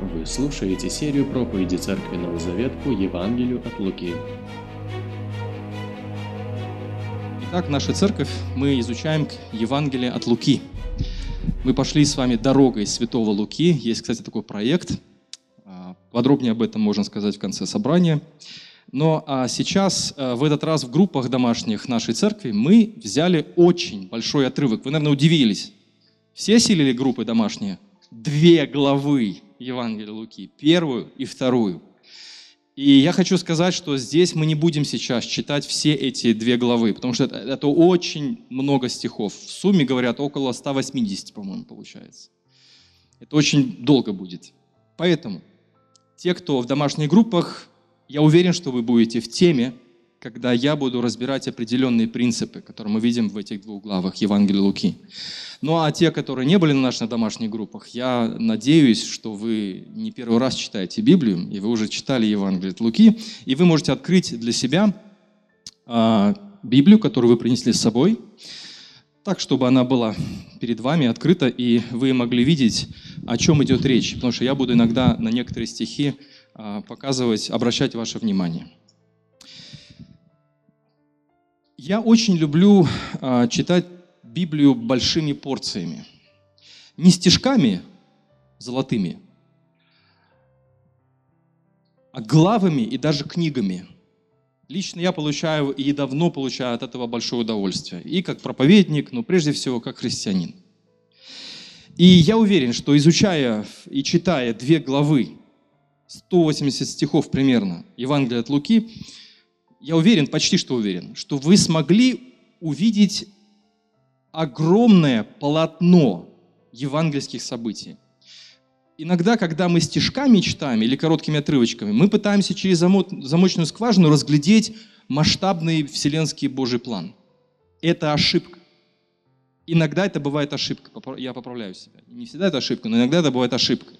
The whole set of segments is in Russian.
Вы слушаете серию проповеди Церкви Новый Завет по Евангелию от Луки. Итак, наша церковь, мы изучаем Евангелие от Луки. Мы пошли с вами дорогой Святого Луки. Есть, кстати, такой проект. А, Подробнее об этом можно сказать в конце собрания. Но а сейчас, а, в этот раз в группах домашних нашей церкви, мы взяли очень большой отрывок. Вы, наверное, удивились. Все осилили группы домашние? Две главы Евангелия Луки, первую и вторую. И я хочу сказать, что здесь мы не будем сейчас читать все эти две главы, потому что это, это очень много стихов. В сумме, говорят, около 180, по-моему, получается. Это очень долго будет. Поэтому те, кто в домашних группах, я уверен, что вы будете в теме, когда я буду разбирать определенные принципы, которые мы видим в этих двух главах Евангелия Луки. Ну а те, которые не были на наших домашних группах, я надеюсь, что вы не первый раз читаете Библию, и вы уже читали Евангелие от Луки, и вы можете открыть для себя а, Библию, которую вы принесли с собой, так, чтобы она была перед вами открыта, и вы могли видеть, о чем идет речь. Потому что я буду иногда на некоторые стихи а, показывать, обращать ваше внимание. Я очень люблю а, читать Библию большими порциями. Не стишками золотыми, а главами и даже книгами. Лично я получаю и давно получаю от этого большое удовольствие. И как проповедник, но прежде всего как христианин. И я уверен, что изучая и читая две главы, 180 стихов примерно, Евангелия от Луки, я уверен, почти что уверен, что вы смогли увидеть огромное полотно евангельских событий. Иногда, когда мы стишками читаем или короткими отрывочками, мы пытаемся через замочную скважину разглядеть масштабный вселенский Божий план. Это ошибка. Иногда это бывает ошибка, я поправляю себя. Не всегда это ошибка, но иногда это бывает ошибка.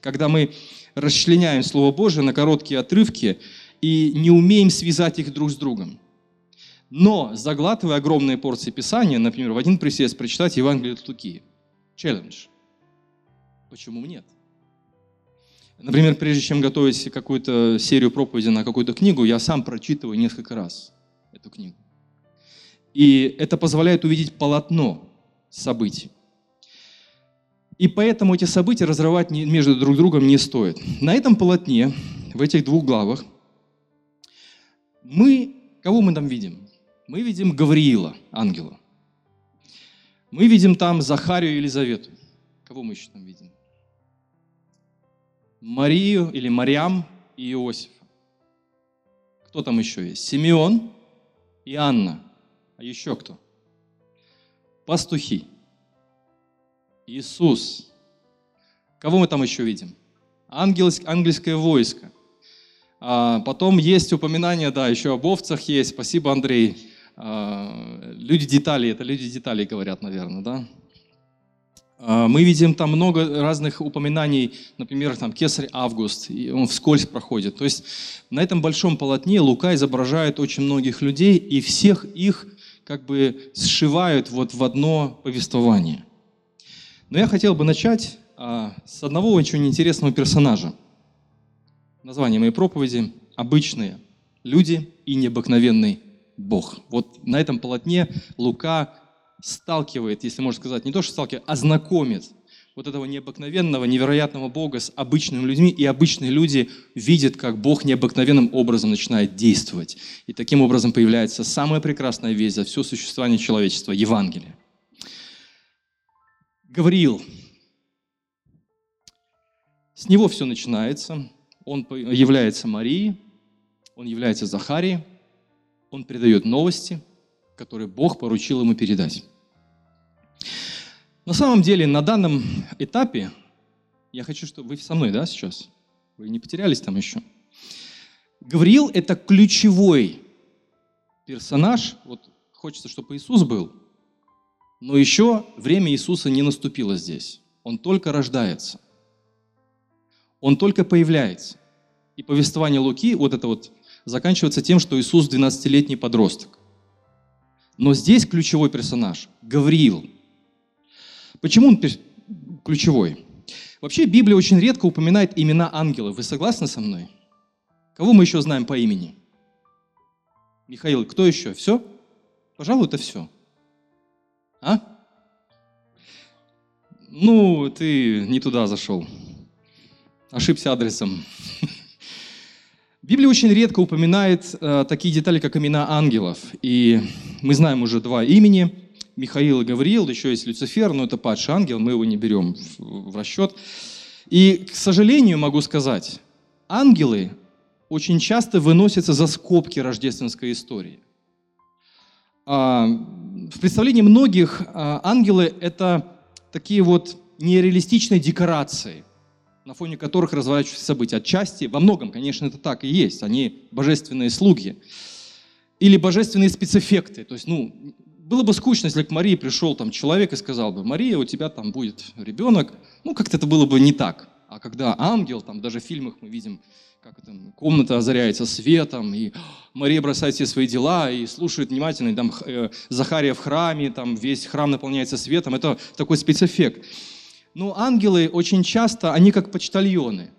Когда мы расчленяем Слово Божие на короткие отрывки и не умеем связать их друг с другом. Но, заглатывая огромные порции Писания, например, в один присест прочитать Евангелие от Луки. Челлендж. Почему нет? Например, прежде чем готовить какую-то серию проповедей на какую-то книгу, я сам прочитываю несколько раз эту книгу. И это позволяет увидеть полотно событий. И поэтому эти события разрывать между друг другом не стоит. На этом полотне, в этих двух главах, мы, кого мы там видим? Мы видим Гавриила, ангела. Мы видим там Захарию и Елизавету. Кого мы еще там видим? Марию или Мариам и Иосифа. Кто там еще есть? Симеон и Анна. А еще кто? Пастухи. Иисус. Кого мы там еще видим? ангельское войско. А потом есть упоминание, да, еще об овцах есть. Спасибо, Андрей. А, люди деталей, это люди деталей говорят, наверное, да? А, мы видим там много разных упоминаний, например, там Кесарь Август, и он вскользь проходит. То есть на этом большом полотне Лука изображает очень многих людей, и всех их как бы сшивают вот в одно повествование. Но я хотел бы начать а, с одного очень интересного персонажа. Название моей проповеди «Обычные люди и необыкновенный Бог. Вот на этом полотне Лука сталкивает, если можно сказать, не то что сталкивает, а знакомит вот этого необыкновенного, невероятного Бога с обычными людьми, и обычные люди видят, как Бог необыкновенным образом начинает действовать. И таким образом появляется самая прекрасная весть за все существование человечества – Евангелие. Гавриил. С него все начинается. Он является Марией, он является Захарией, он передает новости, которые Бог поручил ему передать. На самом деле, на данном этапе, я хочу, чтобы вы со мной, да, сейчас? Вы не потерялись там еще? Гавриил – это ключевой персонаж. Вот хочется, чтобы Иисус был, но еще время Иисуса не наступило здесь. Он только рождается. Он только появляется. И повествование Луки, вот это вот заканчивается тем, что Иисус 12-летний подросток. Но здесь ключевой персонаж – Гавриил. Почему он ключевой? Вообще Библия очень редко упоминает имена ангелов. Вы согласны со мной? Кого мы еще знаем по имени? Михаил, кто еще? Все? Пожалуй, это все. А? Ну, ты не туда зашел. Ошибся адресом. Библия очень редко упоминает э, такие детали, как имена ангелов. И мы знаем уже два имени. Михаил и Гавриил, еще есть Люцифер, но это падший ангел, мы его не берем в, в расчет. И, к сожалению, могу сказать, ангелы очень часто выносятся за скобки рождественской истории. А, в представлении многих а, ангелы – это такие вот нереалистичные декорации, на фоне которых разворачиваются события. Отчасти, во многом, конечно, это так и есть. Они божественные слуги. Или божественные спецэффекты. То есть, ну, было бы скучно, если к Марии пришел там человек и сказал бы, Мария, у тебя там будет ребенок. Ну, как-то это было бы не так. А когда ангел, там даже в фильмах мы видим, как это, комната озаряется светом, и Мария бросает все свои дела и слушает внимательно, и там э, Захария в храме, там весь храм наполняется светом. Это такой спецэффект. Но ангелы очень часто, они как почтальоны.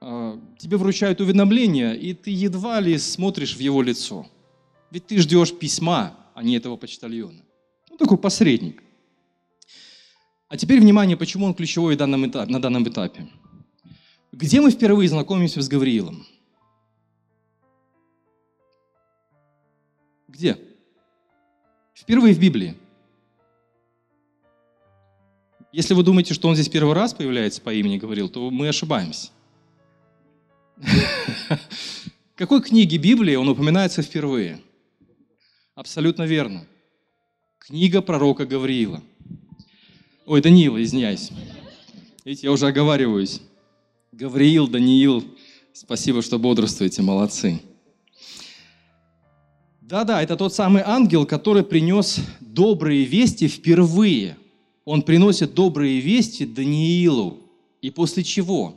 Э, тебе вручают уведомление, и ты едва ли смотришь в его лицо. Ведь ты ждешь письма, а не этого почтальона. Ну, такой посредник. А теперь внимание, почему он ключевой на данном этапе. Где мы впервые знакомимся с Гавриилом? Где? Впервые в Библии. Если вы думаете, что он здесь первый раз появляется по имени Гавриил, то мы ошибаемся. В какой книге Библии он упоминается впервые? Абсолютно верно. Книга пророка Гавриила. Ой, Даниила, извиняюсь. Видите, я уже оговариваюсь. Гавриил, Даниил, спасибо, что бодрствуете, молодцы. Да-да, это тот самый ангел, который принес добрые вести впервые. Он приносит добрые вести Даниилу. И после чего?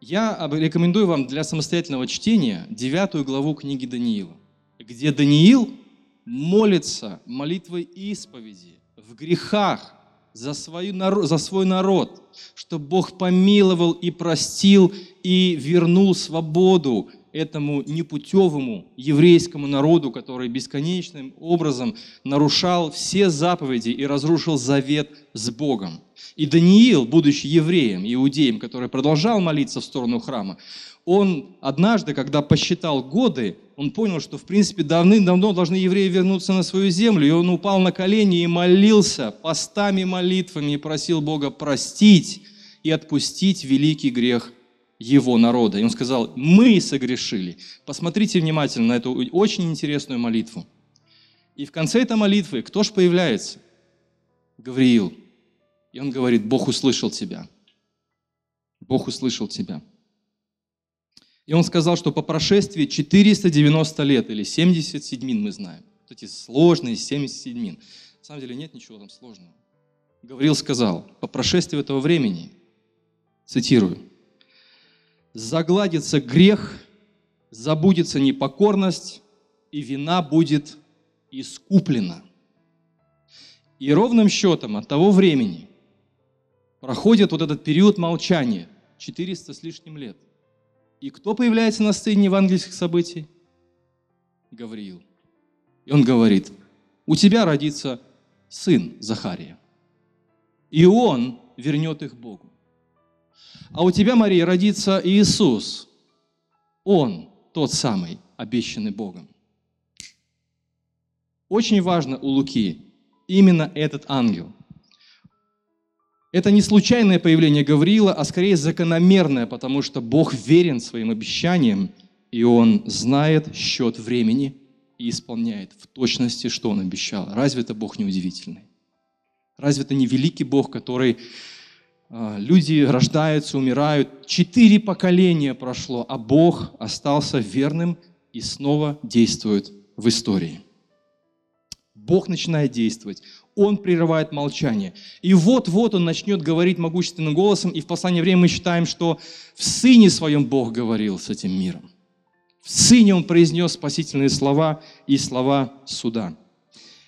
Я рекомендую вам для самостоятельного чтения девятую главу книги Даниила, где Даниил молится молитвой исповеди в грехах, за, свою, за свой народ, чтобы Бог помиловал и простил и вернул свободу этому непутевому еврейскому народу, который бесконечным образом нарушал все заповеди и разрушил завет с Богом. И Даниил, будучи евреем, иудеем, который продолжал молиться в сторону храма, он однажды, когда посчитал годы, он понял, что в принципе давным-давно должны евреи вернуться на свою землю, и он упал на колени и молился постами, молитвами и просил Бога простить и отпустить великий грех его народа. И он сказал, мы согрешили. Посмотрите внимательно на эту очень интересную молитву. И в конце этой молитвы кто же появляется? Гавриил. И он говорит, Бог услышал тебя. Бог услышал тебя. И он сказал, что по прошествии 490 лет, или 70 седьмин мы знаем, вот эти сложные 70 седьмин. На самом деле нет ничего там сложного. Гаврил сказал, по прошествии этого времени, цитирую, «загладится грех, забудется непокорность, и вина будет искуплена». И ровным счетом от того времени проходит вот этот период молчания, 400 с лишним лет – и кто появляется на сцене евангельских событий? Гавриил. И он говорит, у тебя родится сын Захария. И он вернет их Богу. А у тебя, Мария, родится Иисус. Он тот самый, обещанный Богом. Очень важно у Луки именно этот ангел – это не случайное появление Гавриила, а скорее закономерное, потому что Бог верен своим обещаниям, и Он знает счет времени и исполняет в точности, что Он обещал. Разве это Бог не удивительный? Разве это не великий Бог, который люди рождаются, умирают, четыре поколения прошло, а Бог остался верным и снова действует в истории. Бог начинает действовать он прерывает молчание. И вот-вот он начнет говорить могущественным голосом, и в последнее время мы считаем, что в Сыне Своем Бог говорил с этим миром. В Сыне Он произнес спасительные слова и слова суда.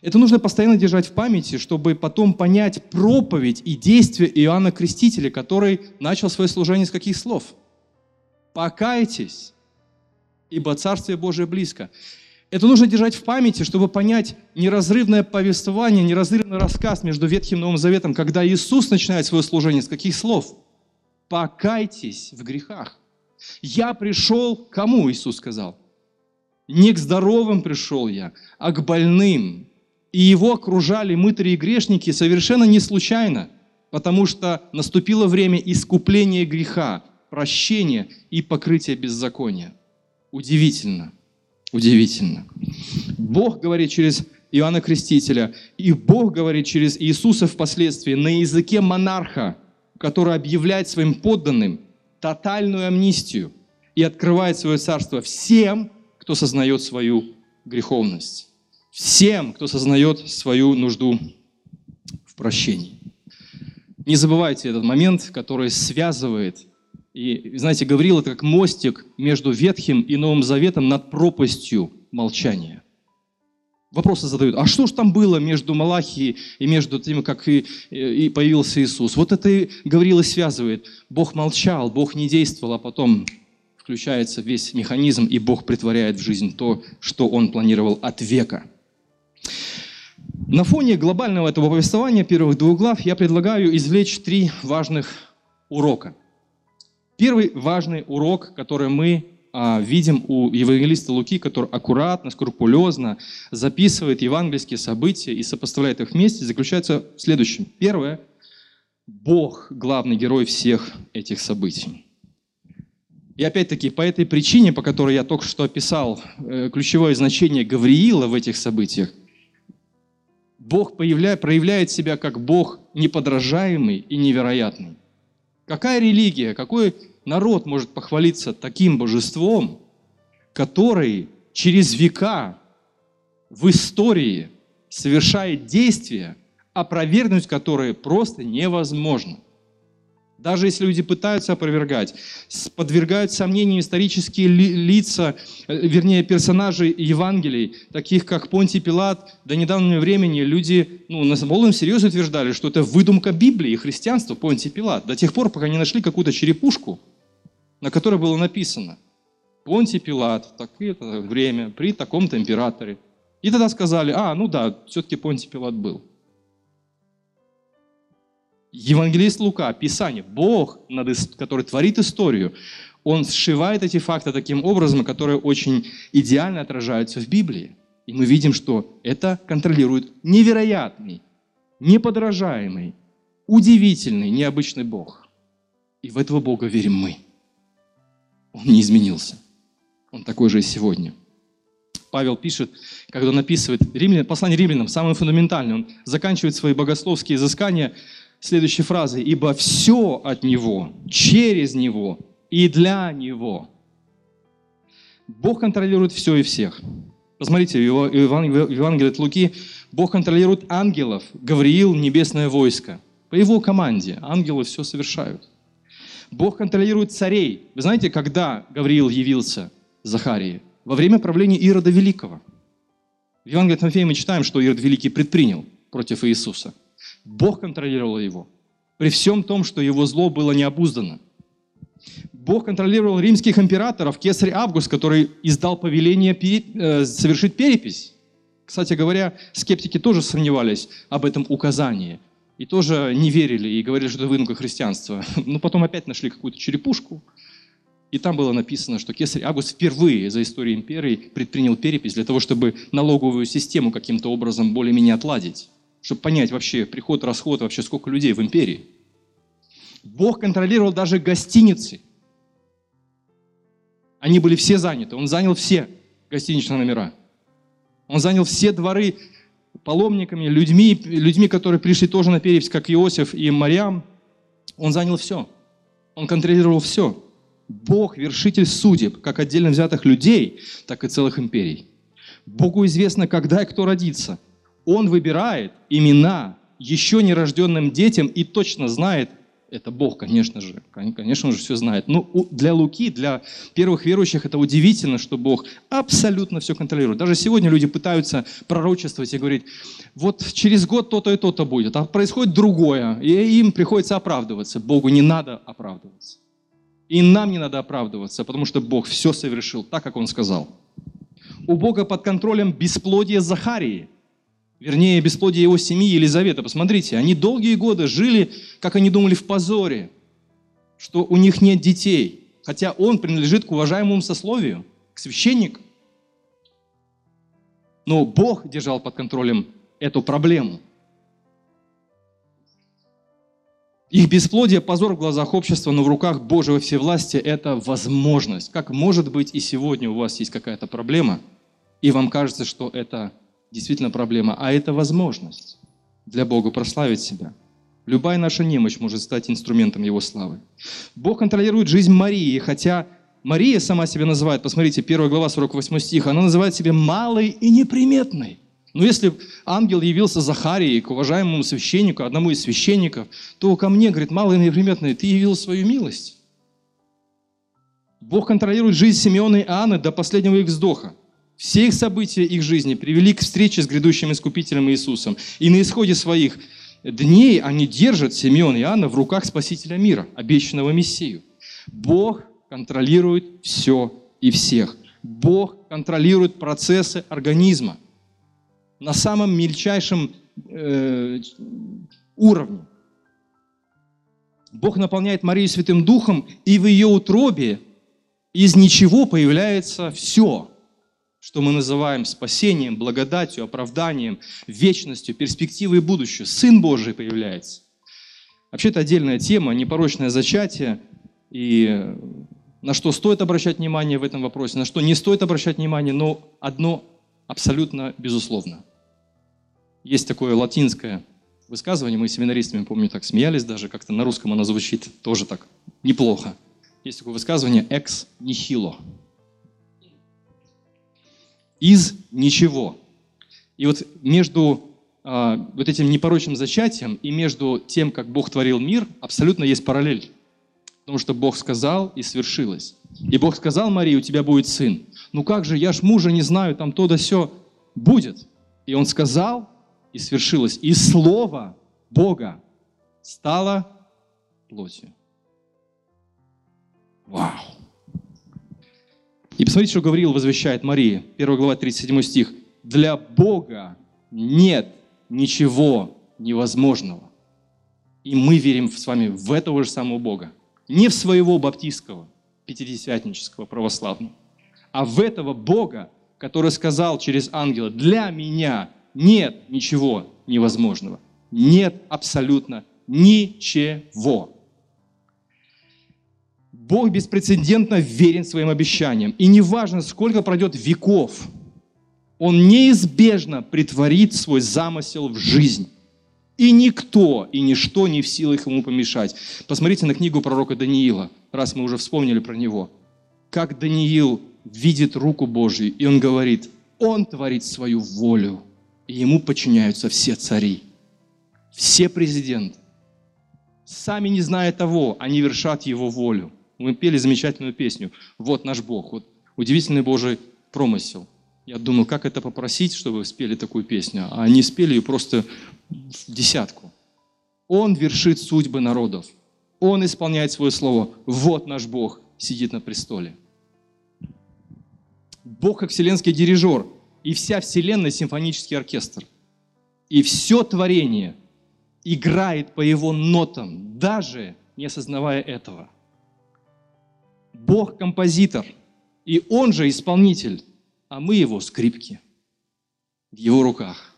Это нужно постоянно держать в памяти, чтобы потом понять проповедь и действия Иоанна Крестителя, который начал свое служение с каких слов? Покайтесь, ибо Царствие Божие близко. Это нужно держать в памяти, чтобы понять неразрывное повествование, неразрывный рассказ между Ветхим и Новым Заветом, когда Иисус начинает свое служение с каких слов? Покайтесь в грехах. Я пришел, кому Иисус сказал? Не к здоровым пришел я, а к больным, и его окружали мытари и грешники совершенно не случайно, потому что наступило время искупления греха, прощения и покрытия беззакония. Удивительно, удивительно. Бог говорит через Иоанна Крестителя, и Бог говорит через Иисуса впоследствии на языке монарха, который объявляет своим подданным тотальную амнистию и открывает свое царство всем, кто сознает свою греховность всем, кто сознает свою нужду в прощении. Не забывайте этот момент, который связывает. И, знаете, Гавриил – это как мостик между Ветхим и Новым Заветом над пропастью молчания. Вопросы задают, а что же там было между Малахией и между тем, как и, и появился Иисус? Вот это и Гавриил и связывает. Бог молчал, Бог не действовал, а потом включается весь механизм, и Бог притворяет в жизнь то, что Он планировал от века – на фоне глобального этого повествования первых двух глав я предлагаю извлечь три важных урока. Первый важный урок, который мы а, видим у евангелиста Луки, который аккуратно, скрупулезно записывает евангельские события и сопоставляет их вместе, заключается в следующем. Первое. Бог – главный герой всех этих событий. И опять-таки, по этой причине, по которой я только что описал э, ключевое значение Гавриила в этих событиях – Бог появляет, проявляет себя как Бог неподражаемый и невероятный. Какая религия, какой народ может похвалиться таким божеством, который через века в истории совершает действия, опровергнуть которые просто невозможно – даже если люди пытаются опровергать, подвергают сомнению исторические лица, э, вернее, персонажи Евангелий, таких как Понтий Пилат, до недавнего времени люди ну, на полном серьезе утверждали, что это выдумка Библии и христианства Понтий Пилат, до тех пор, пока не нашли какую-то черепушку, на которой было написано Понтий Пилат в такое-то время при таком-то императоре. И тогда сказали, а, ну да, все-таки Понтий Пилат был. Евангелист Лука, Писание, Бог, который творит историю, он сшивает эти факты таким образом, которые очень идеально отражаются в Библии. И мы видим, что это контролирует невероятный, неподражаемый, удивительный, необычный Бог. И в этого Бога верим мы. Он не изменился. Он такой же и сегодня. Павел пишет, когда он написывает римлян, послание римлянам, самое фундаментальное, он заканчивает свои богословские изыскания следующей фразой, ибо все от Него, через Него и для Него. Бог контролирует все и всех. Посмотрите, в Евангелии от Луки Бог контролирует ангелов, Гавриил – небесное войско. По его команде ангелы все совершают. Бог контролирует царей. Вы знаете, когда Гавриил явился Захарии? Во время правления Ирода Великого. В Евангелии от Матфея мы читаем, что Ирод Великий предпринял против Иисуса – Бог контролировал его. При всем том, что его зло было необуздано. Бог контролировал римских императоров, кесарь Август, который издал повеление э, совершить перепись. Кстати говоря, скептики тоже сомневались об этом указании. И тоже не верили и говорили, что это выдумка христианства. Но потом опять нашли какую-то черепушку, и там было написано, что кесарь Август впервые за историю империи предпринял перепись для того, чтобы налоговую систему каким-то образом более-менее отладить чтобы понять вообще приход, расход, вообще сколько людей в империи. Бог контролировал даже гостиницы. Они были все заняты. Он занял все гостиничные номера. Он занял все дворы паломниками, людьми, людьми, которые пришли тоже на перепись, как Иосиф и Мариам. Он занял все. Он контролировал все. Бог – вершитель судеб, как отдельно взятых людей, так и целых империй. Богу известно, когда и кто родится – он выбирает имена еще нерожденным детям и точно знает, Это Бог, конечно же. Конечно, же все знает. Но для Луки, для первых верующих это удивительно, что Бог абсолютно все контролирует. Даже сегодня люди пытаются пророчествовать и говорить, вот через год то-то и то-то будет, а происходит другое, и им приходится оправдываться. Богу не надо оправдываться. И нам не надо оправдываться, потому что Бог все совершил так, как Он сказал. У Бога под контролем бесплодие Захарии – вернее, бесплодие его семьи Елизавета. Посмотрите, они долгие годы жили, как они думали, в позоре, что у них нет детей, хотя он принадлежит к уважаемому сословию, к священнику. Но Бог держал под контролем эту проблему. Их бесплодие, позор в глазах общества, но в руках Божьего всевластия – это возможность. Как может быть и сегодня у вас есть какая-то проблема, и вам кажется, что это действительно проблема, а это возможность для Бога прославить себя. Любая наша немощь может стать инструментом Его славы. Бог контролирует жизнь Марии, хотя Мария сама себя называет, посмотрите, 1 глава, 48 стих, она называет себя малой и неприметной. Но если ангел явился Захарии к уважаемому священнику, одному из священников, то ко мне, говорит, малый и неприметный, ты явил свою милость. Бог контролирует жизнь Симеона и Анны до последнего их вздоха. Все их события их жизни привели к встрече с грядущим Искупителем Иисусом. И на исходе своих дней они держат Симеон и Иоанна в руках Спасителя мира, обещанного Мессию. Бог контролирует все и всех. Бог контролирует процессы организма на самом мельчайшем э, уровне. Бог наполняет Марию Святым Духом, и в ее утробе из ничего появляется все – что мы называем спасением, благодатью, оправданием, вечностью, перспективой будущего. Сын Божий появляется. Вообще это отдельная тема, непорочное зачатие, и на что стоит обращать внимание в этом вопросе, на что не стоит обращать внимание, но одно абсолютно безусловно. Есть такое латинское высказывание, мы с семинаристами, помню, так смеялись даже, как-то на русском оно звучит тоже так неплохо. Есть такое высказывание «ex nihilo», из ничего. И вот между э, вот этим непорочным зачатием и между тем, как Бог творил мир, абсолютно есть параллель. Потому что Бог сказал, и свершилось. И Бог сказал Марии, у тебя будет сын. Ну как же, я ж мужа не знаю, там то да все будет. И он сказал, и свершилось. И слово Бога стало плотью. Вау! И посмотрите, что Гавриил возвещает Марии, 1 глава, 37 стих. «Для Бога нет ничего невозможного». И мы верим с вами в этого же самого Бога. Не в своего баптистского, пятидесятнического, православного, а в этого Бога, который сказал через ангела, для меня нет ничего невозможного. Нет абсолютно ничего. Бог беспрецедентно верен своим обещаниям. И неважно, сколько пройдет веков, Он неизбежно притворит свой замысел в жизнь. И никто и ничто не в силах ему помешать. Посмотрите на книгу пророка Даниила, раз мы уже вспомнили про него. Как Даниил видит руку Божию, и он говорит, он творит свою волю, и ему подчиняются все цари, все президенты. Сами не зная того, они вершат его волю. Мы пели замечательную песню «Вот наш Бог». Вот удивительный Божий промысел. Я думал, как это попросить, чтобы спели такую песню, а они спели ее просто в десятку. Он вершит судьбы народов. Он исполняет свое слово. Вот наш Бог сидит на престоле. Бог как вселенский дирижер, и вся вселенная симфонический оркестр. И все творение играет по его нотам, даже не осознавая этого. Бог композитор, и Он же исполнитель, а мы Его скрипки в Его руках.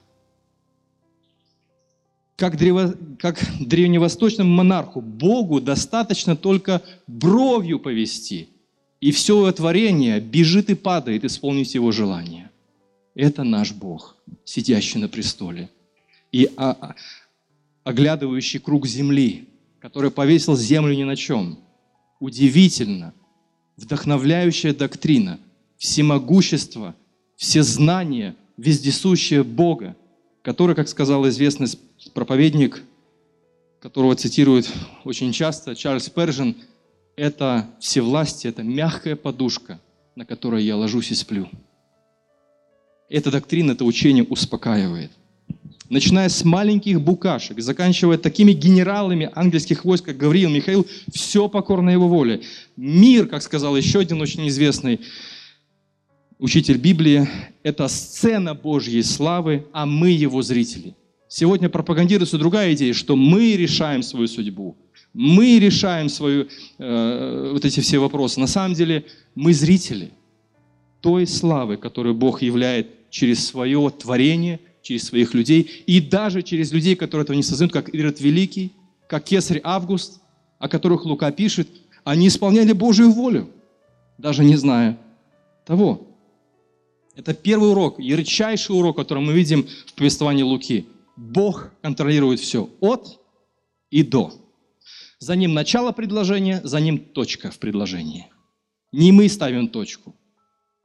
Как, древо, как древневосточному монарху, Богу достаточно только бровью повести, и все творение бежит и падает исполнить Его желание. Это наш Бог, сидящий на престоле и оглядывающий круг земли, который повесил землю ни на чем. Удивительно – вдохновляющая доктрина, всемогущество, всезнание, вездесущее Бога, который, как сказал известный проповедник которого цитируют очень часто Чарльз Пержин, это всевластие, это мягкая подушка, на которой я ложусь и сплю. Эта доктрина, это учение успокаивает. Начиная с маленьких букашек, заканчивая такими генералами ангельских войск, как Гавриил, Михаил, все покорно его воле. Мир, как сказал еще один очень известный учитель Библии, это сцена Божьей славы, а мы его зрители. Сегодня пропагандируется другая идея, что мы решаем свою судьбу, мы решаем свою, э, вот эти все вопросы. На самом деле мы зрители той славы, которую Бог являет через свое творение, через своих людей и даже через людей, которые этого не создают, как Ирод Великий, как Кесарь Август, о которых Лука пишет, они исполняли Божию волю, даже не зная того. Это первый урок, ярчайший урок, который мы видим в повествовании Луки. Бог контролирует все от и до. За ним начало предложения, за ним точка в предложении. Не мы ставим точку.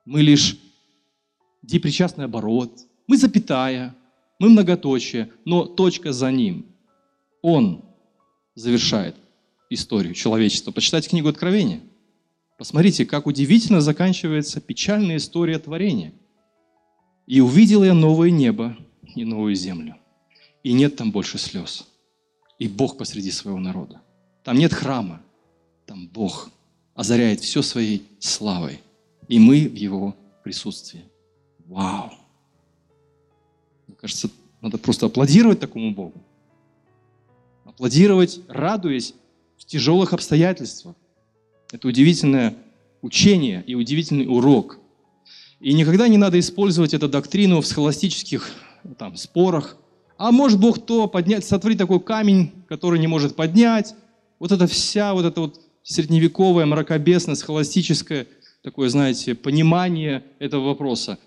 Мы лишь депричастный оборот, мы запятая, мы многоточие, но точка за ним. Он завершает историю человечества. Почитайте книгу Откровения. Посмотрите, как удивительно заканчивается печальная история творения. И увидел я новое небо и новую землю. И нет там больше слез. И Бог посреди своего народа. Там нет храма. Там Бог озаряет все своей славой. И мы в Его присутствии. Вау! Кажется, надо просто аплодировать такому Богу. Аплодировать, радуясь в тяжелых обстоятельствах. Это удивительное учение и удивительный урок – и никогда не надо использовать эту доктрину в схоластических там, спорах. А может Бог то поднять, сотворить такой камень, который не может поднять. Вот это вся вот это вот средневековое, мракобесное, схоластическое такое, знаете, понимание этого вопроса.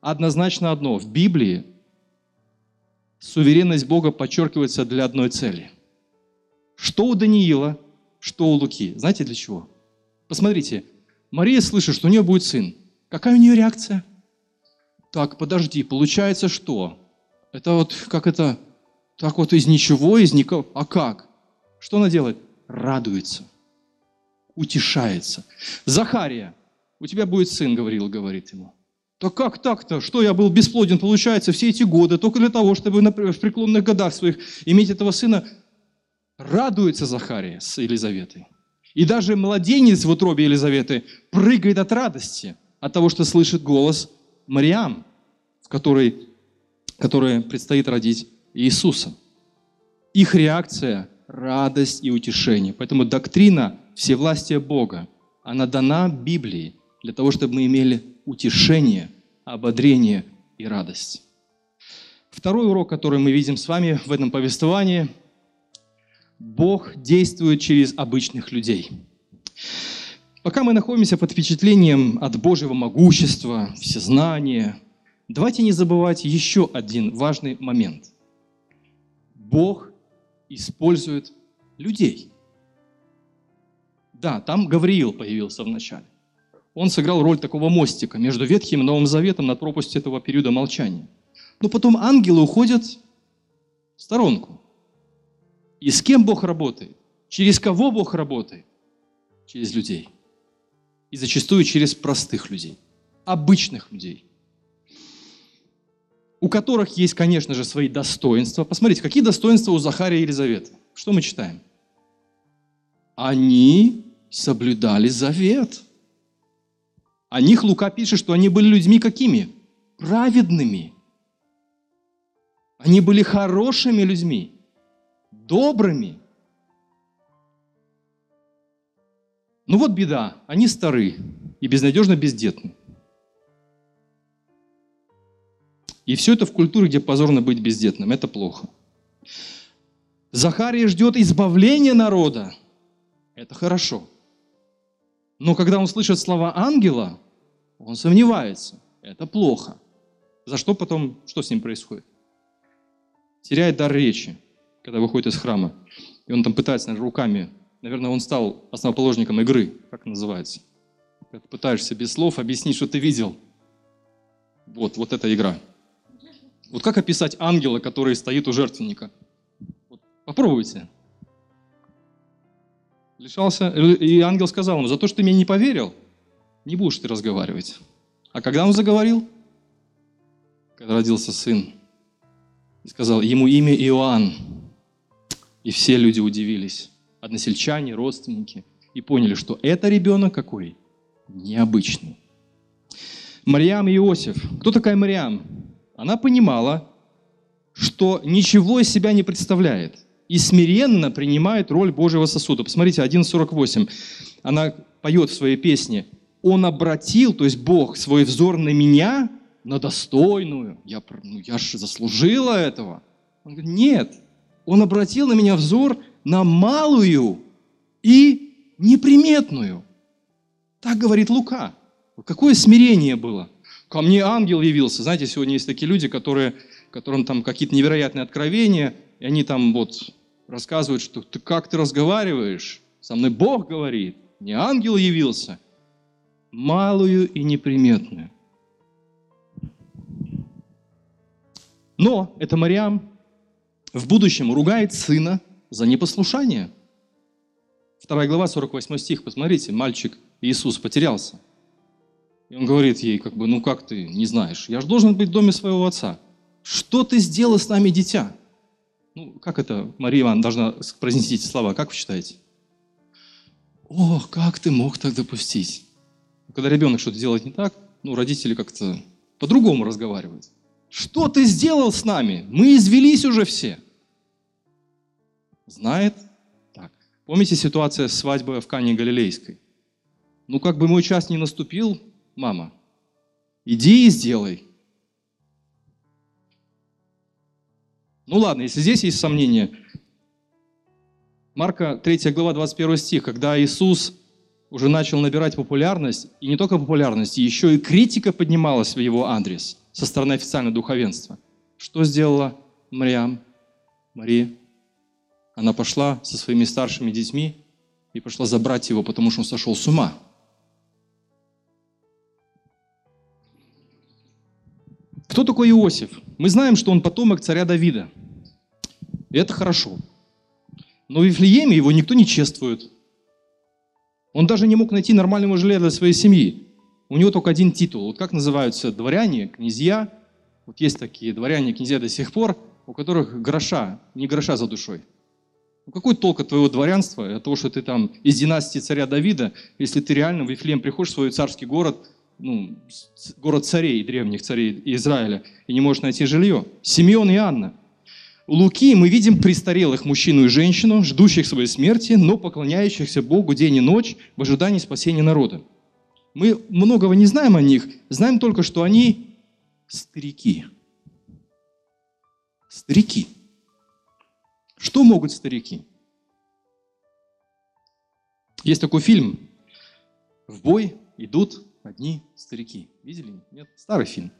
Однозначно одно. В Библии суверенность Бога подчеркивается для одной цели. Что у Даниила, что у Луки. Знаете для чего? Посмотрите, Мария слышит, что у нее будет сын. Какая у нее реакция? Так, подожди, получается что? Это вот как это, так вот из ничего, из никого. А как? Что она делает? Радуется, утешается. Захария, у тебя будет сын, говорил, говорит ему. Так как так-то? Что я был бесплоден, получается, все эти годы, только для того, чтобы например, в преклонных годах своих иметь этого сына? Радуется Захария с Елизаветой. И даже младенец в утробе Елизаветы прыгает от радости – от того, что слышит голос Мариам, в которой, которой предстоит родить Иисуса. Их реакция – радость и утешение. Поэтому доктрина всевластия Бога, она дана Библии для того, чтобы мы имели утешение, ободрение и радость. Второй урок, который мы видим с вами в этом повествовании – Бог действует через обычных людей. Пока мы находимся под впечатлением от Божьего могущества, всезнания, давайте не забывать еще один важный момент. Бог использует людей. Да, там Гавриил появился вначале. Он сыграл роль такого мостика между Ветхим и Новым Заветом над пропастью этого периода молчания. Но потом ангелы уходят в сторонку. И с кем Бог работает? Через кого Бог работает? Через людей. И зачастую через простых людей, обычных людей, у которых есть, конечно же, свои достоинства. Посмотрите, какие достоинства у Захария и Елизаветы. Что мы читаем? Они соблюдали завет. О них Лука пишет, что они были людьми какими? Праведными. Они были хорошими людьми, добрыми. Ну вот беда, они стары и безнадежно бездетны. И все это в культуре, где позорно быть бездетным. Это плохо. Захария ждет избавления народа. Это хорошо. Но когда он слышит слова ангела, он сомневается. Это плохо. За что потом, что с ним происходит? Теряет дар речи, когда выходит из храма. И он там пытается наверное, руками Наверное, он стал основоположником игры, как называется. Когда пытаешься без слов объяснить, что ты видел. Вот, вот эта игра. Вот как описать ангела, который стоит у жертвенника? Вот Попробуйте. Лишался, и ангел сказал ему, за то, что ты мне не поверил, не будешь ты разговаривать. А когда он заговорил? Когда родился сын. И сказал, ему имя Иоанн. И все люди удивились. Односельчане, родственники. И поняли, что это ребенок какой? Необычный. Мариам и Иосиф. Кто такая Мариам? Она понимала, что ничего из себя не представляет и смиренно принимает роль Божьего сосуда. Посмотрите, 1.48. Она поет в своей песне «Он обратил, то есть Бог, свой взор на меня, на достойную. Я, ну, я же заслужила этого». Он говорит, нет, Он обратил на меня взор на малую и неприметную. Так говорит Лука. Какое смирение было. Ко мне ангел явился. Знаете, сегодня есть такие люди, которые, которым там какие-то невероятные откровения, и они там вот рассказывают, что ты как ты разговариваешь, со мной Бог говорит, не ангел явился, малую и неприметную. Но это Мариам в будущем ругает сына за непослушание. Вторая глава, 48 стих, посмотрите, мальчик Иисус потерялся. И он говорит ей, как бы, ну как ты не знаешь, я же должен быть в доме своего отца. Что ты сделал с нами, дитя? Ну, как это Мария Ивановна должна произнести эти слова? Как вы считаете? О, как ты мог так допустить? Когда ребенок что-то делает не так, ну, родители как-то по-другому разговаривают. Что ты сделал с нами? Мы извелись уже все. Знает? Так. Помните ситуация с свадьбой в Кане Галилейской? Ну, как бы мой час не наступил, мама, иди и сделай. Ну ладно, если здесь есть сомнения. Марка 3 глава 21 стих, когда Иисус уже начал набирать популярность, и не только популярность, еще и критика поднималась в его адрес со стороны официального духовенства. Что сделала Мариам, Мария? Она пошла со своими старшими детьми и пошла забрать его, потому что он сошел с ума. Кто такой Иосиф? Мы знаем, что он потомок царя Давида. И это хорошо. Но в Вифлееме его никто не чествует. Он даже не мог найти нормального жилья для своей семьи. У него только один титул. Вот как называются дворяне, князья. Вот есть такие дворяне, князья до сих пор, у которых гроша, не гроша за душой. Ну какой толк от твоего дворянства, от того, что ты там из династии царя Давида, если ты реально в Вифлеем приходишь в свой царский город, ну, город царей, древних царей Израиля, и не можешь найти жилье. Симеон и Анна – у Луки мы видим престарелых мужчину и женщину, ждущих своей смерти, но поклоняющихся Богу день и ночь в ожидании спасения народа. Мы многого не знаем о них, знаем только, что они старики. Старики. Что могут старики? Есть такой фильм «В бой идут одни старики». Видели? Нет? Старый фильм.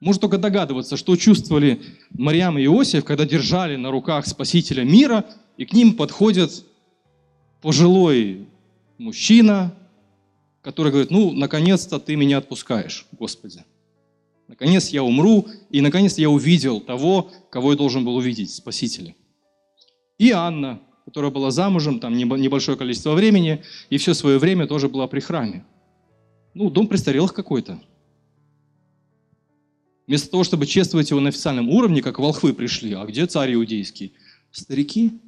Можно только догадываться, что чувствовали Мариам и Иосиф, когда держали на руках Спасителя мира, и к ним подходит пожилой мужчина, который говорит, ну, наконец-то ты меня отпускаешь, Господи. Наконец я умру, и наконец я увидел того, кого я должен был увидеть, Спасителя. И Анна, которая была замужем, там небольшое количество времени, и все свое время тоже была при храме. Ну, дом престарелых какой-то. Вместо того, чтобы чествовать его на официальном уровне, как волхвы пришли, а где царь иудейский? Старики.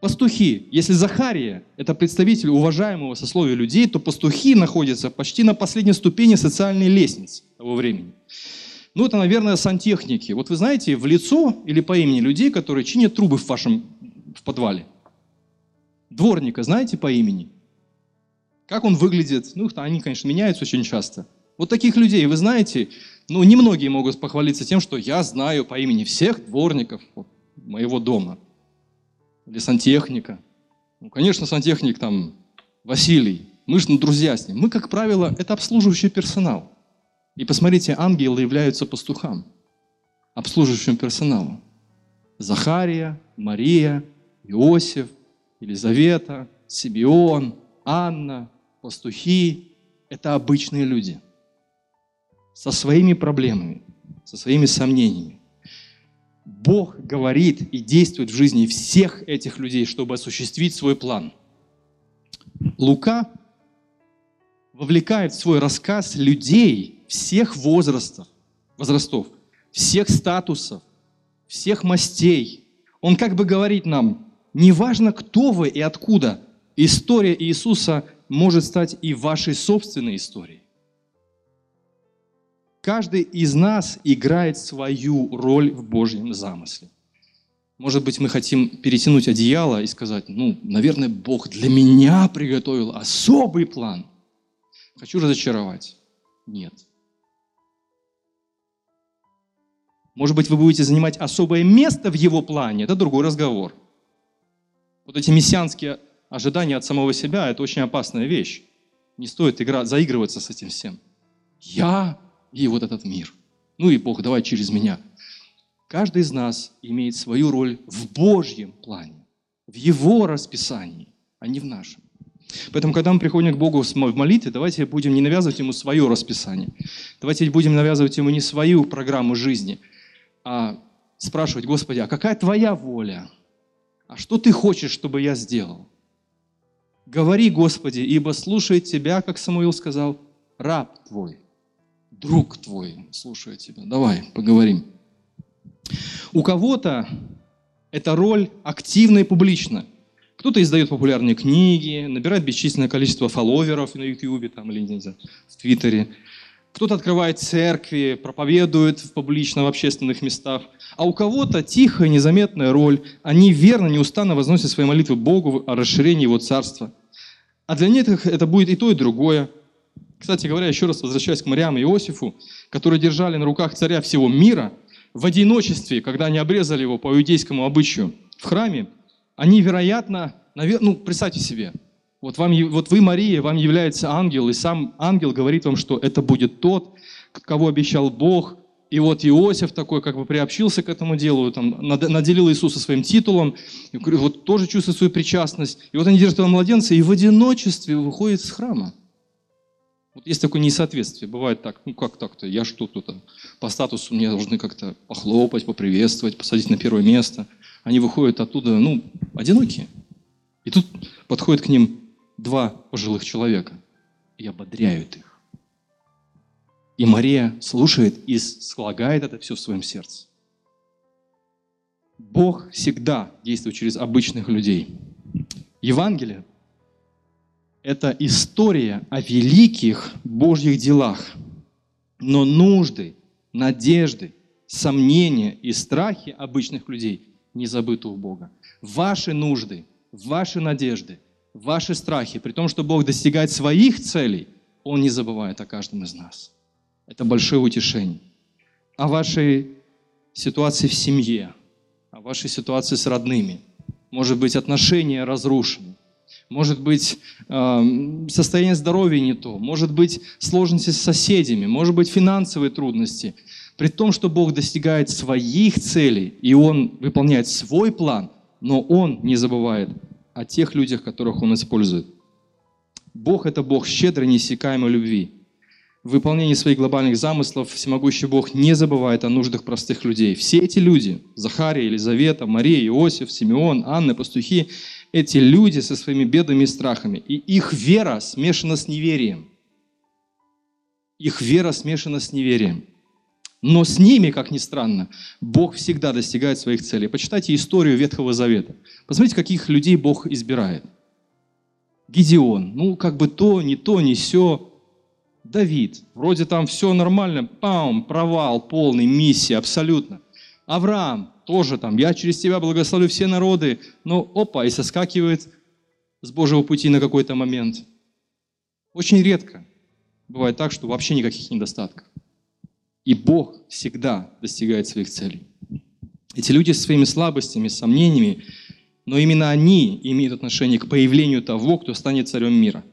Пастухи. Если Захария – это представитель уважаемого сословия людей, то пастухи находятся почти на последней ступени социальной лестницы того времени. Ну, это, наверное, сантехники. Вот вы знаете, в лицо или по имени людей, которые чинят трубы в вашем в подвале. Дворника знаете по имени? Как он выглядит? Ну, они, конечно, меняются очень часто – вот таких людей, вы знаете, ну, немногие могут похвалиться тем, что я знаю по имени всех дворников моего дома. Или сантехника. Ну, конечно, сантехник там Василий. Мы же ну, друзья с ним. Мы, как правило, это обслуживающий персонал. И посмотрите, ангелы являются пастухам, обслуживающим персоналом. Захария, Мария, Иосиф, Елизавета, Сибион, Анна, пастухи – это обычные люди – со своими проблемами, со своими сомнениями. Бог говорит и действует в жизни всех этих людей, чтобы осуществить свой план. Лука вовлекает в свой рассказ людей всех возрастов, возрастов, всех статусов, всех мастей. Он как бы говорит нам, неважно, кто вы и откуда, история Иисуса может стать и вашей собственной историей. Каждый из нас играет свою роль в Божьем замысле. Может быть, мы хотим перетянуть одеяло и сказать, ну, наверное, Бог для меня приготовил особый план. Хочу разочаровать. Нет. Может быть, вы будете занимать особое место в его плане, это другой разговор. Вот эти мессианские ожидания от самого себя – это очень опасная вещь. Не стоит играть, заигрываться с этим всем. Я и вот этот мир. Ну и Бог, давай через меня. Каждый из нас имеет свою роль в Божьем плане, в Его расписании, а не в нашем. Поэтому, когда мы приходим к Богу в молитве, давайте будем не навязывать Ему свое расписание. Давайте будем навязывать Ему не свою программу жизни, а спрашивать, Господи, а какая Твоя воля? А что Ты хочешь, чтобы я сделал? Говори, Господи, ибо слушает Тебя, как Самуил сказал, раб Твой друг твой слушает тебя. Давай, поговорим. У кого-то эта роль активна и публична. Кто-то издает популярные книги, набирает бесчисленное количество фолловеров на YouTube там, или не знаю, в Твиттере. Кто-то открывает церкви, проповедует в публично в общественных местах. А у кого-то тихая, незаметная роль. Они верно, неустанно возносят свои молитвы Богу о расширении Его Царства. А для них это будет и то, и другое – кстати говоря, еще раз возвращаясь к Мариам и Иосифу, которые держали на руках царя всего мира, в одиночестве, когда они обрезали его по иудейскому обычаю в храме, они, вероятно, навер... ну, представьте себе, вот, вам, вот вы, Мария, вам является ангел, и сам ангел говорит вам, что это будет тот, кого обещал Бог, и вот Иосиф такой как бы приобщился к этому делу, там, наделил Иисуса своим титулом, вот тоже чувствует свою причастность. И вот они держат этого младенца, и в одиночестве выходит из храма. Вот есть такое несоответствие. Бывает так, ну как так-то, я что тут по статусу мне должны как-то похлопать, поприветствовать, посадить на первое место. Они выходят оттуда, ну, одинокие. И тут подходят к ним два пожилых человека и ободряют их. И Мария слушает и слагает это все в своем сердце. Бог всегда действует через обычных людей. Евангелие это история о великих Божьих делах. Но нужды, надежды, сомнения и страхи обычных людей не забыты у Бога. Ваши нужды, ваши надежды, ваши страхи, при том, что Бог достигает своих целей, Он не забывает о каждом из нас. Это большое утешение. О вашей ситуации в семье, о вашей ситуации с родными. Может быть, отношения разрушены может быть эм, состояние здоровья не то, может быть сложности с соседями, может быть финансовые трудности. При том, что Бог достигает своих целей, и Он выполняет свой план, но Он не забывает о тех людях, которых Он использует. Бог – это Бог щедрой, неиссякаемой любви. В выполнении своих глобальных замыслов всемогущий Бог не забывает о нуждах простых людей. Все эти люди – Захария, Елизавета, Мария, Иосиф, Симеон, Анна, пастухи эти люди со своими бедами и страхами, и их вера смешана с неверием. Их вера смешана с неверием. Но с ними, как ни странно, Бог всегда достигает своих целей. Почитайте историю Ветхого Завета. Посмотрите, каких людей Бог избирает. Гедеон, ну как бы то, не то, не все. Давид, вроде там все нормально, пам, провал полный, миссия, абсолютно. Авраам, тоже там, я через тебя благословлю все народы, но опа, и соскакивает с Божьего пути на какой-то момент. Очень редко бывает так, что вообще никаких недостатков. И Бог всегда достигает своих целей. Эти люди со своими слабостями, сомнениями, но именно они имеют отношение к появлению того, кто станет царем мира.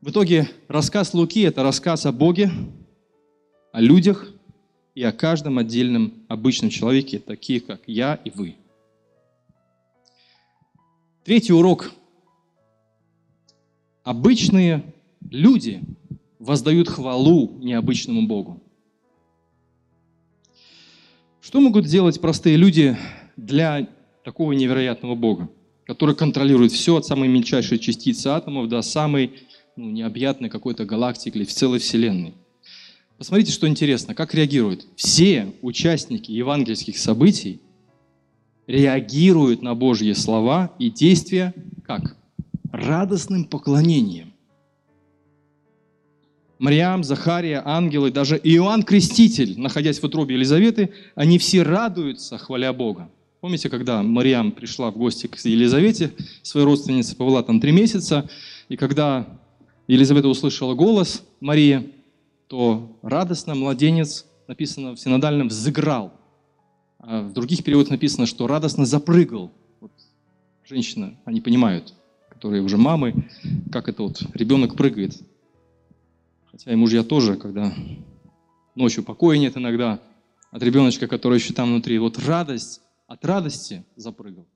В итоге рассказ Луки – это рассказ о Боге, о людях, и о каждом отдельном обычном человеке, такие как я и вы. Третий урок. Обычные люди воздают хвалу необычному Богу. Что могут делать простые люди для такого невероятного Бога, который контролирует все от самой мельчайшей частицы атомов до самой ну, необъятной какой-то галактики или в целой Вселенной? Посмотрите, что интересно, как реагируют. Все участники евангельских событий реагируют на Божьи слова и действия как? Радостным поклонением. Мариам, Захария, ангелы, даже Иоанн Креститель, находясь в утробе Елизаветы, они все радуются, хваля Бога. Помните, когда Мариам пришла в гости к Елизавете, своей родственнице, побыла там три месяца, и когда Елизавета услышала голос Марии, то радостно младенец, написано в синодальном, взыграл. А в других переводах написано, что радостно запрыгал. Вот женщина, они понимают, которые уже мамы, как это вот ребенок прыгает. Хотя и мужья тоже, когда ночью покоя нет иногда, от ребеночка, который еще там внутри. Вот радость, от радости запрыгал.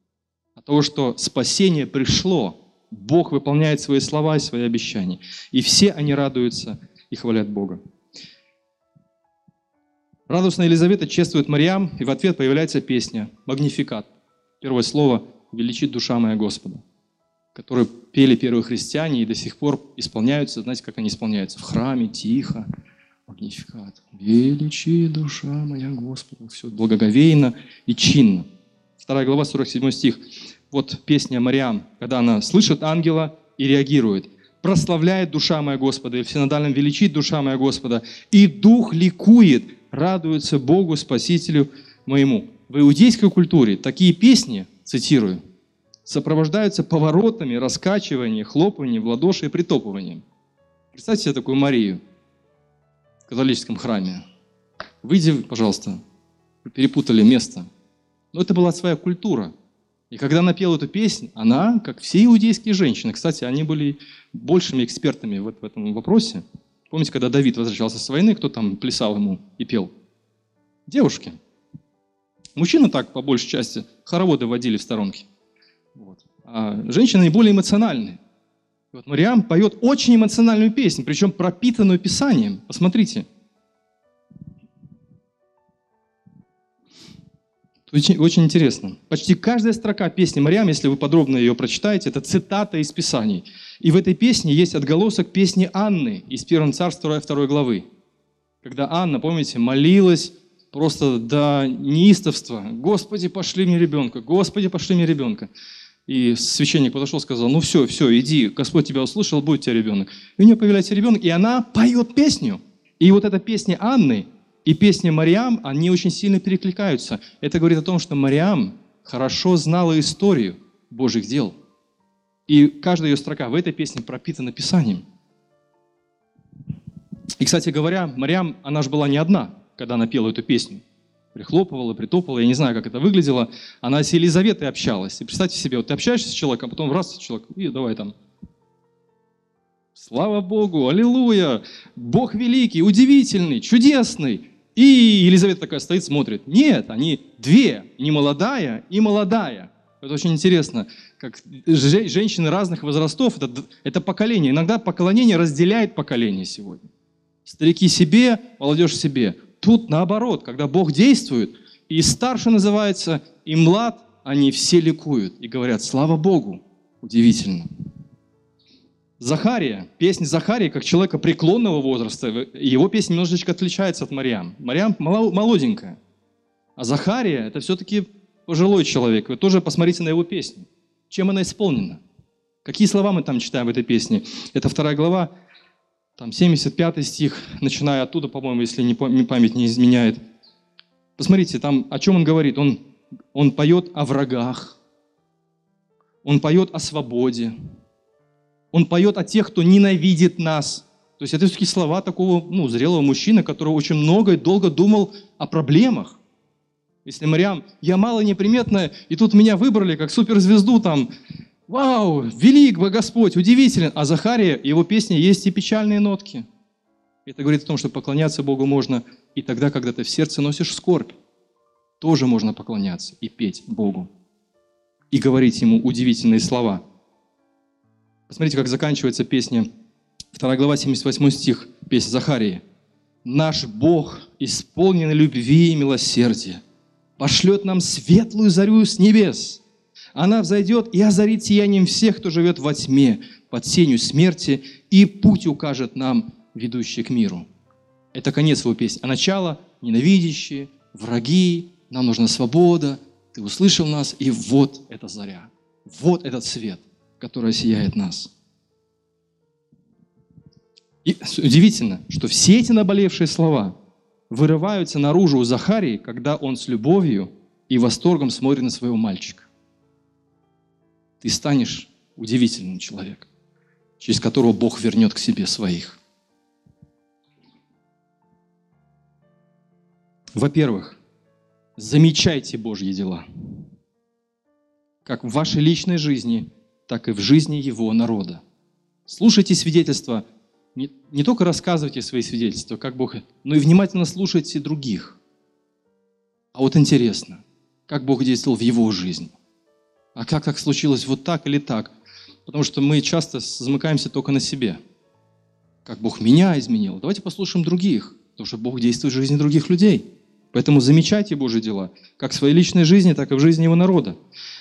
От того, что спасение пришло, Бог выполняет свои слова и свои обещания. И все они радуются и хвалят Бога. Радостная Елизавета чествует Мариам, и в ответ появляется песня «Магнификат». Первое слово «Величит душа моя Господа» которые пели первые христиане и до сих пор исполняются, знаете, как они исполняются? В храме, тихо, магнификат. Величи душа моя Господа. Все благоговейно и чинно. Вторая глава, 47 стих. Вот песня Мариам, когда она слышит ангела и реагирует. «Прославляет душа моя Господа, и в величит душа моя Господа, и дух ликует, радуется Богу, Спасителю моему». В иудейской культуре такие песни, цитирую, сопровождаются поворотами, раскачиванием, хлопанием в ладоши и притопыванием. Представьте себе такую Марию в католическом храме. Выйди, пожалуйста, перепутали место. Но это была своя культура. И когда она пела эту песню, она, как все иудейские женщины, кстати, они были большими экспертами в этом вопросе. Помните, когда Давид возвращался с войны, кто там плясал ему и пел? Девушки. Мужчины так, по большей части, хороводы водили в сторонке. Вот. А женщины наиболее эмоциональны. Вот Мариам поет очень эмоциональную песню, причем пропитанную Писанием. Посмотрите. Очень, очень интересно. Почти каждая строка песни Мариам, если вы подробно ее прочитаете, это цитата из Писаний. И в этой песне есть отголосок песни Анны из 1 Царства 2 главы. Когда Анна, помните, молилась просто до неистовства. «Господи, пошли мне ребенка! Господи, пошли мне ребенка!» И священник подошел сказал, ну все, все, иди, Господь тебя услышал, будет у тебя ребенок. И у нее появляется ребенок, и она поет песню. И вот эта песня Анны и песня Мариам, они очень сильно перекликаются. Это говорит о том, что Мариам хорошо знала историю Божьих дел. И каждая ее строка в этой песне пропитана Писанием. И, кстати говоря, Мариам, она же была не одна, когда она пела эту песню прихлопывала, притопала, я не знаю, как это выглядело. Она с Елизаветой общалась. И представьте себе, вот ты общаешься с человеком, а потом раз человек, и давай там. Слава Богу, аллилуйя, Бог великий, удивительный, чудесный. И Елизавета такая стоит, смотрит. Нет, они две, не молодая и молодая. Это очень интересно, как женщины разных возрастов, это, это поколение. Иногда поклонение разделяет поколение сегодня. Старики себе, молодежь себе. Тут наоборот, когда Бог действует, и старший называется, и млад, они все ликуют и говорят, слава Богу. Удивительно. Захария, песня Захария, как человека преклонного возраста, его песня немножечко отличается от Мариам. Мариам молоденькая, а Захария – это все-таки пожилой человек. Вы тоже посмотрите на его песню. Чем она исполнена? Какие слова мы там читаем в этой песне? Это вторая глава, там 75 стих, начиная оттуда, по-моему, если не память не изменяет. Посмотрите, там о чем он говорит. Он, он поет о врагах, он поет о свободе, он поет о тех, кто ненавидит нас. То есть это все-таки слова такого ну, зрелого мужчины, который очень много и долго думал о проблемах. Если Мариам, я мало неприметная, и тут меня выбрали как суперзвезду там, Вау, велик бы Господь, удивителен. А Захария, его песни есть и печальные нотки. Это говорит о том, что поклоняться Богу можно и тогда, когда ты в сердце носишь скорбь. Тоже можно поклоняться и петь Богу. И говорить Ему удивительные слова. Посмотрите, как заканчивается песня. 2 глава, 78 стих, песня Захарии. «Наш Бог исполнен любви и милосердия, пошлет нам светлую зарю с небес. Она взойдет и озарит сиянием всех, кто живет во тьме, под сенью смерти, и путь укажет нам, ведущий к миру. Это конец его песни. А начало – ненавидящие, враги, нам нужна свобода, ты услышал нас, и вот эта заря, вот этот свет, который сияет нас. И удивительно, что все эти наболевшие слова вырываются наружу у Захарии, когда он с любовью и восторгом смотрит на своего мальчика. Ты станешь удивительным человеком, через которого Бог вернет к себе своих. Во-первых, замечайте Божьи дела. Как в вашей личной жизни, так и в жизни Его народа. Слушайте свидетельства, не, не только рассказывайте свои свидетельства, как Бог, но и внимательно слушайте других. А вот интересно, как Бог действовал в его жизни. А как так случилось вот так или так? Потому что мы часто замыкаемся только на себе. Как Бог меня изменил. Давайте послушаем других, потому что Бог действует в жизни других людей. Поэтому замечайте Божьи дела, как в своей личной жизни, так и в жизни Его народа.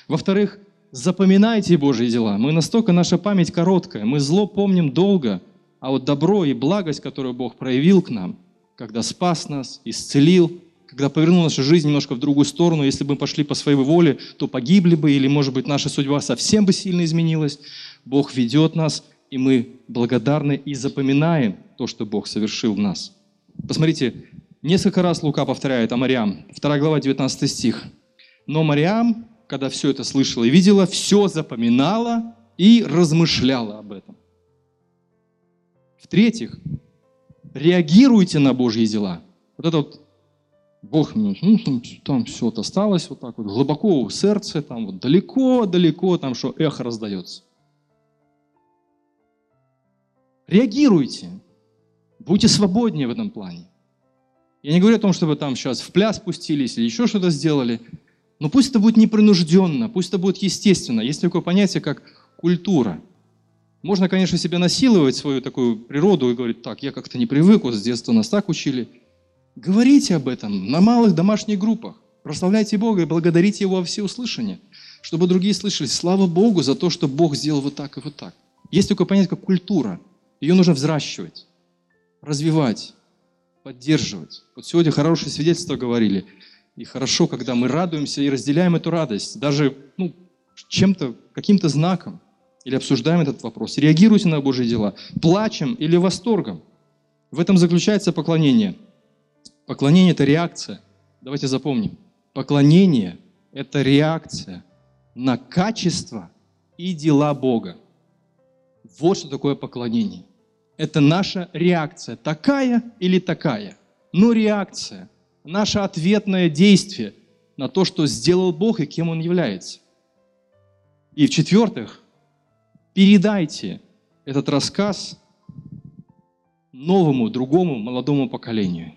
Во-вторых, запоминайте Божьи дела. Мы настолько, наша память короткая, мы зло помним долго, а вот добро и благость, которую Бог проявил к нам, когда спас нас, исцелил, когда повернул нашу жизнь немножко в другую сторону, если бы мы пошли по своей воле, то погибли бы, или, может быть, наша судьба совсем бы сильно изменилась. Бог ведет нас, и мы благодарны и запоминаем то, что Бог совершил в нас. Посмотрите, Несколько раз Лука повторяет о Мариам. 2 глава, 19 стих. Но Мариам, когда все это слышала и видела, все запоминала и размышляла об этом. В-третьих, реагируйте на Божьи дела. Вот это вот Бог ну, там, все вот осталось вот так вот глубоко в сердце, там вот далеко-далеко, там что эхо раздается. Реагируйте. Будьте свободнее в этом плане. Я не говорю о том, чтобы там сейчас в пляс спустились или еще что-то сделали, но пусть это будет непринужденно, пусть это будет естественно. Есть такое понятие, как культура. Можно, конечно, себя насиловать, свою такую природу, и говорить, так, я как-то не привык, вот с детства нас так учили. Говорите об этом на малых домашних группах. Прославляйте Бога и благодарите Его во всеуслышание, чтобы другие слышали, слава Богу за то, что Бог сделал вот так и вот так. Есть такое понятие, как культура. Ее нужно взращивать, развивать поддерживать. Вот сегодня хорошие свидетельства говорили. И хорошо, когда мы радуемся и разделяем эту радость, даже ну, чем-то, каким-то знаком, или обсуждаем этот вопрос, реагируйте на Божьи дела, плачем или восторгом. В этом заключается поклонение. Поклонение – это реакция. Давайте запомним. Поклонение – это реакция на качество и дела Бога. Вот что такое поклонение это наша реакция, такая или такая. Но реакция, наше ответное действие на то, что сделал Бог и кем Он является. И в-четвертых, передайте этот рассказ новому, другому, молодому поколению.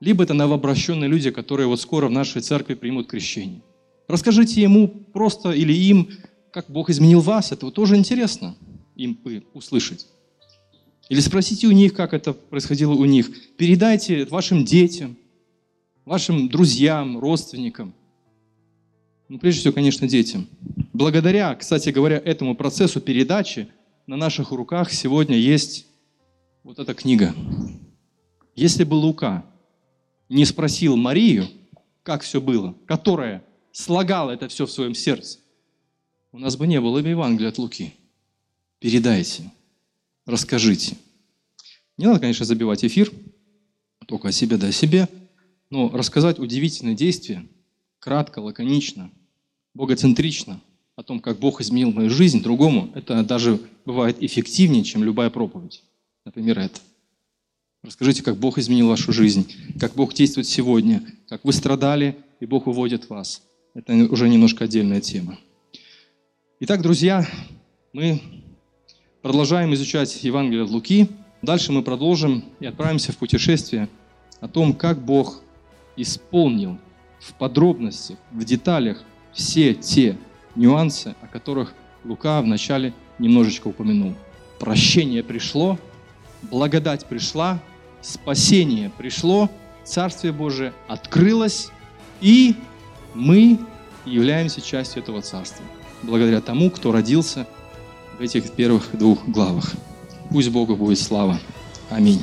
Либо это новообращенные люди, которые вот скоро в нашей церкви примут крещение. Расскажите ему просто или им, как Бог изменил вас. Это тоже интересно им услышать. Или спросите у них, как это происходило у них. Передайте вашим детям, вашим друзьям, родственникам. Ну, прежде всего, конечно, детям. Благодаря, кстати говоря, этому процессу передачи на наших руках сегодня есть вот эта книга. Если бы Лука не спросил Марию, как все было, которая слагала это все в своем сердце, у нас бы не было бы Евангелия от Луки. Передайте расскажите. Не надо, конечно, забивать эфир, только о себе да о себе, но рассказать удивительные действия, кратко, лаконично, богоцентрично, о том, как Бог изменил мою жизнь другому, это даже бывает эффективнее, чем любая проповедь. Например, это. Расскажите, как Бог изменил вашу жизнь, как Бог действует сегодня, как вы страдали, и Бог выводит вас. Это уже немножко отдельная тема. Итак, друзья, мы Продолжаем изучать Евангелие от Луки. Дальше мы продолжим и отправимся в путешествие о том, как Бог исполнил в подробностях, в деталях все те нюансы, о которых Лука вначале немножечко упомянул. Прощение пришло, благодать пришла, спасение пришло, Царствие Божие открылось, и Мы являемся частью этого царства, благодаря тому, кто родился в этих первых двух главах. Пусть Богу будет слава. Аминь.